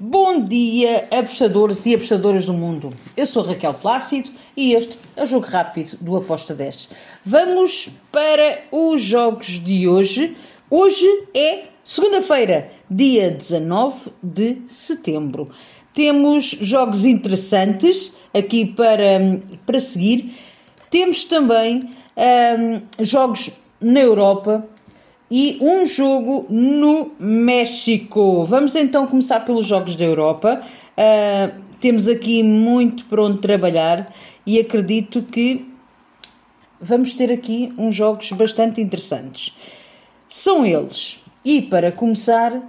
Bom dia, apostadores e apostadoras do mundo. Eu sou Raquel Plácido e este é o Jogo Rápido do Aposta 10. Vamos para os jogos de hoje. Hoje é segunda-feira, dia 19 de setembro. Temos jogos interessantes aqui para, para seguir. Temos também um, jogos na Europa e um jogo no México. Vamos então começar pelos jogos da Europa. Uh, temos aqui muito para onde trabalhar e acredito que vamos ter aqui uns jogos bastante interessantes. São eles. E para começar,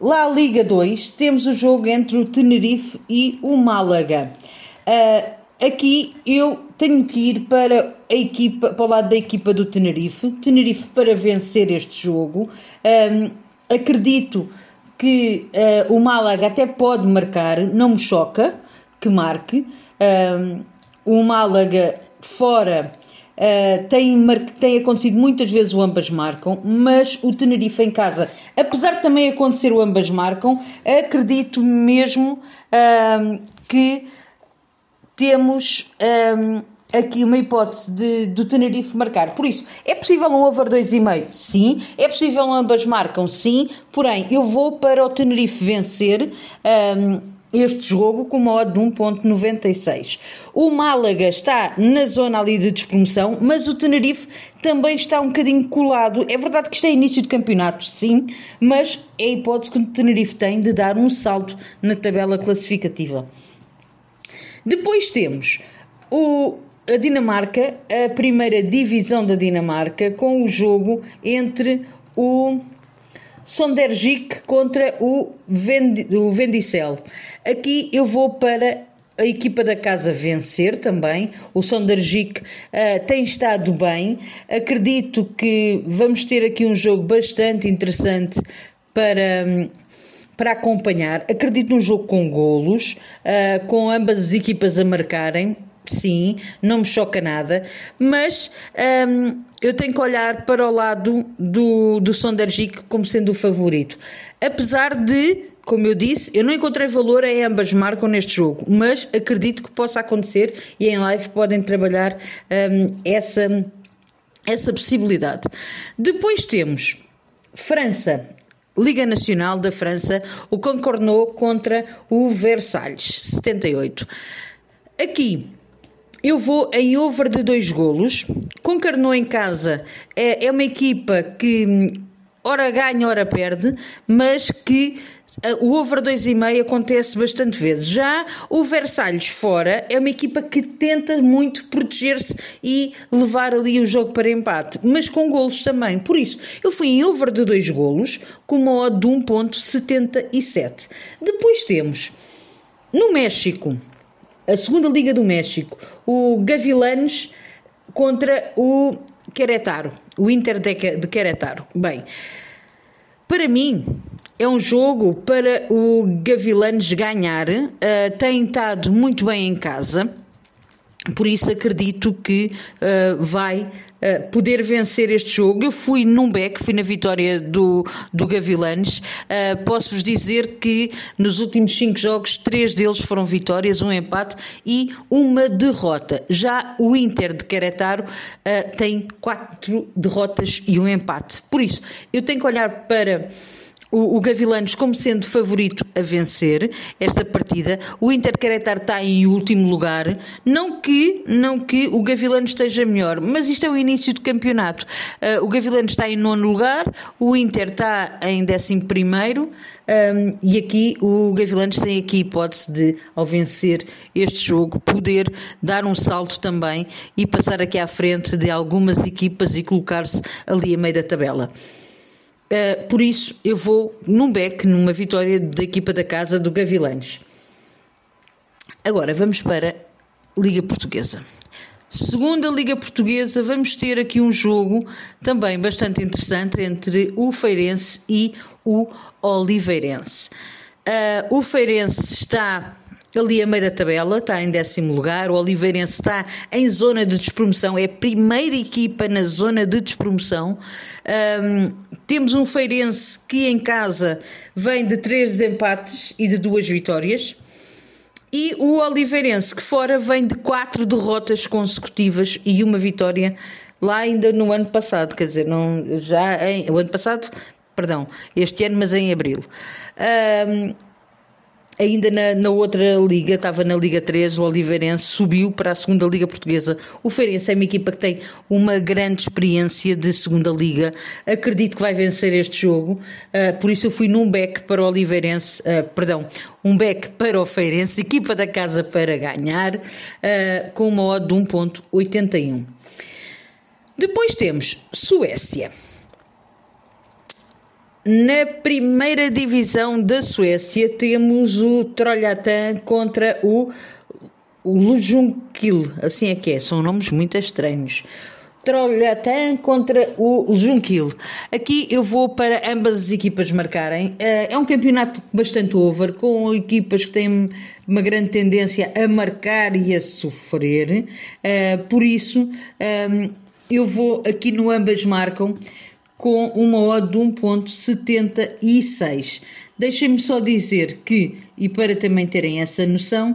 lá Liga 2, temos o jogo entre o Tenerife e o Málaga. Uh, Aqui eu tenho que ir para a equipa, para o lado da equipa do Tenerife, Tenerife para vencer este jogo. Um, acredito que uh, o Málaga até pode marcar, não me choca que marque. Um, o Málaga fora uh, tem, tem acontecido muitas vezes o ambas marcam, mas o Tenerife em casa, apesar de também acontecer o ambas marcam, acredito mesmo uh, que temos um, aqui uma hipótese de, do Tenerife marcar. Por isso, é possível um over 2,5? Sim. É possível ambas marcam? Sim. Porém, eu vou para o Tenerife vencer. Um, este jogo com uma odd de 1.96. O Málaga está na zona ali de despromoção, mas o Tenerife também está um bocadinho colado. É verdade que isto é início de campeonato, sim, mas é a hipótese que o Tenerife tem de dar um salto na tabela classificativa. Depois temos o, a Dinamarca, a primeira divisão da Dinamarca, com o jogo entre o Sonderjik contra o, Vend, o Vendicel. Aqui eu vou para a equipa da casa vencer também. O Sonderjik uh, tem estado bem. Acredito que vamos ter aqui um jogo bastante interessante para. Um, para acompanhar. Acredito num jogo com golos, uh, com ambas as equipas a marcarem. Sim, não me choca nada, mas um, eu tenho que olhar para o lado do, do Sondergic como sendo o favorito. Apesar de, como eu disse, eu não encontrei valor em ambas marcam neste jogo, mas acredito que possa acontecer e em live podem trabalhar um, essa, essa possibilidade. Depois temos França Liga Nacional da França, o Concornou contra o Versalhes, 78. Aqui eu vou em over de dois golos. Concarnou em casa é, é uma equipa que ora ganha, ora perde, mas que o over 2,5 acontece bastante vezes. Já o Versalhes fora é uma equipa que tenta muito proteger-se e levar ali o jogo para empate, mas com golos também. Por isso, eu fui em over de 2 golos com uma odd de 1.77. Depois temos no México, a segunda Liga do México, o Gavilanes contra o Querétaro, o Inter de Querétaro. Bem, para mim, é um jogo para o Gavilanes ganhar. Uh, tem estado muito bem em casa, por isso acredito que uh, vai uh, poder vencer este jogo. Eu fui num back, fui na vitória do, do Gavilanes. Uh, Posso-vos dizer que nos últimos cinco jogos, três deles foram vitórias, um empate e uma derrota. Já o Inter de Querétaro tem quatro derrotas e um empate. Por isso, eu tenho que olhar para o, o Gavilanos como sendo favorito a vencer esta partida. O Inter Querétaro está em último lugar. Não que, não que o Gavilanos esteja melhor, mas isto é o início do campeonato. Uh, o Gavilanos está em nono lugar, o Inter está em décimo primeiro. Um, e aqui o Gavilanes tem aqui a hipótese de, ao vencer este jogo, poder dar um salto também e passar aqui à frente de algumas equipas e colocar-se ali a meio da tabela. Uh, por isso, eu vou num back, numa vitória da equipa da casa do Gavilanes. Agora, vamos para Liga Portuguesa. Segunda Liga Portuguesa, vamos ter aqui um jogo também bastante interessante entre o Feirense e o Oliveirense. Uh, o Feirense está ali a meio da tabela, está em décimo lugar. O Oliveirense está em zona de despromoção, é a primeira equipa na zona de despromoção. Um, temos um Feirense que em casa vem de três empates e de duas vitórias. E o Oliveirense, que fora vem de quatro derrotas consecutivas e uma vitória lá ainda no ano passado, quer dizer, não, já em, o ano passado, perdão, este ano, mas em abril. Um, ainda na, na, outra liga, estava na Liga 3, o Oliveirense subiu para a segunda Liga Portuguesa. O Feirense é uma equipa que tem uma grande experiência de segunda Liga. Acredito que vai vencer este jogo, uh, por isso eu fui num back para o Oliveirense, uh, perdão, um back para o Feirense, equipa da casa para ganhar, uh, com uma odd de 1.81. Depois temos Suécia. Na primeira divisão da Suécia temos o Trollhättan contra o, o Lujunkil, assim é que é, são nomes muito estranhos. Trollhättan contra o Lujunkil. Aqui eu vou para ambas as equipas marcarem. Eh, é um campeonato bastante over, com equipas que têm uma grande tendência a marcar e a sofrer. Eh, por isso, ehm, eu vou aqui no ambas marcam com uma odd de 1.76. Deixem-me só dizer que, e para também terem essa noção,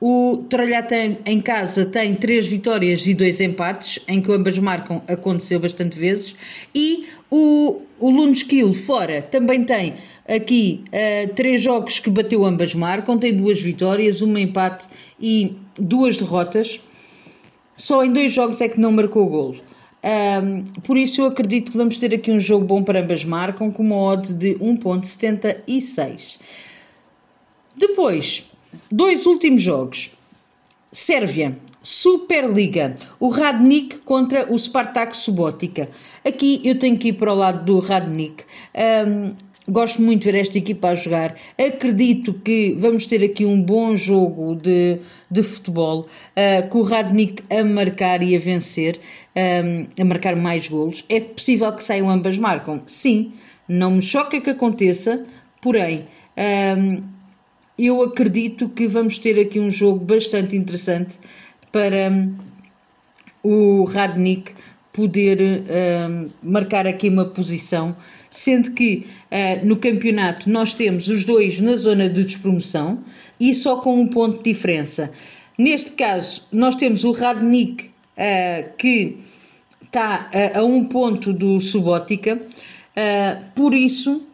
o Trolhatan em casa tem três vitórias e dois empates, em que ambas marcam, aconteceu bastante vezes, e o, o Lunskill fora também tem aqui uh, três jogos que bateu ambas marcam, tem duas vitórias, um empate e duas derrotas. Só em dois jogos é que não marcou golo. Um, por isso eu acredito que vamos ter aqui um jogo bom para ambas marcam com uma odd de 1.76. Depois, dois últimos jogos. Sérvia, Superliga, o Radnik contra o Spartak Subotica. Aqui eu tenho que ir para o lado do Radnik. Um, Gosto muito de ver esta equipa a jogar. Acredito que vamos ter aqui um bom jogo de, de futebol, uh, com o Radnik a marcar e a vencer, um, ah, a marcar mais golos. É possível que saiam ambas marcam? Sim, não me choca que aconteça, porém, um, eu acredito que vamos ter aqui um jogo bastante interessante para o Radnik poder marcar aqui uma posição sendo que uh, no campeonato nós temos os dois na zona de despromoção e só com um ponto de diferença. Neste caso, nós temos o Radnik uh, que está uh, a um ponto do Subótica, por isso,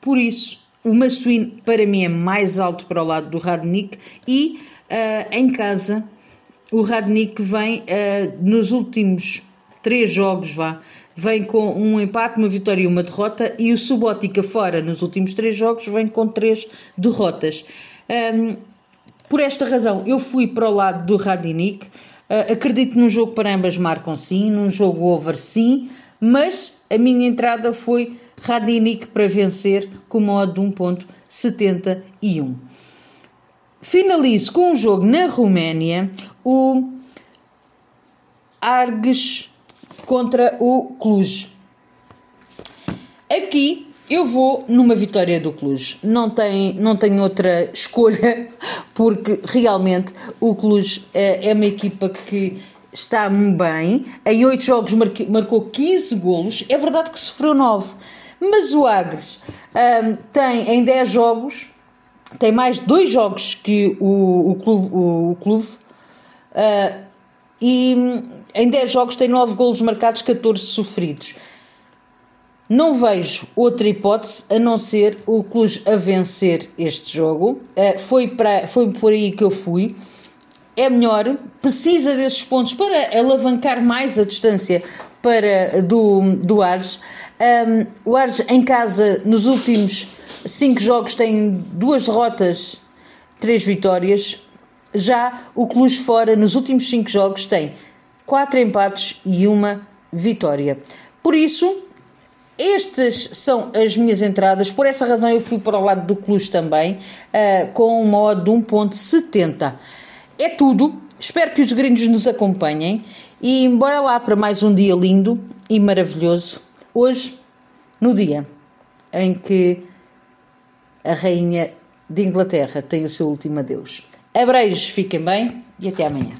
por isso, o Mastuin para mim é mais alto para o lado do Radnik e em casa o Radnik vem nos últimos três jogos, vá, vem com um empate, uma vitória e uma derrota, e o Subótica fora nos últimos três jogos vem com três derrotas. Um, por esta razão, eu fui para o lado do Radinik. Uh, acredito num jogo para ambas marcam sim, num jogo over sim, mas a minha entrada foi Radinik para vencer com modo de 1.71. Finalizo com um jogo na Roménia, o Arges contra o Cluj. Aqui eu vou numa vitória do Cluj. Não tem, não tenho outra escolha, porque realmente o Cluj é, é uma equipa que está bem. Em 8 jogos marcou 15 golos. É verdade que sofreu 9. Mas o Agres um, tem em 10 jogos, tem mais 2 jogos que o, o clube, o, o clube uh, e em 10 jogos tem 9 golos marcados, 14 sofridos. Não vejo outra hipótese a não ser o Cluj a vencer este jogo. Uh, foi, para, foi por aí que eu fui. É melhor, precisa desses pontos para alavancar mais a distância para do, do Ares. Um, o Ares em casa, nos últimos 5 jogos, tem duas derrotas, três vitórias. Já o Cluj fora, nos últimos 5 jogos, tem 4 empates e uma vitória. Por isso, estas são as minhas entradas. Por essa razão, eu fui para o lado do Cluj também, uh, com uma odd de 1,70. É tudo. Espero que os gringos nos acompanhem. E bora lá para mais um dia lindo e maravilhoso. Hoje, no dia em que a Rainha de Inglaterra tem o seu último adeus. Abreijos, fiquem bem e até amanhã.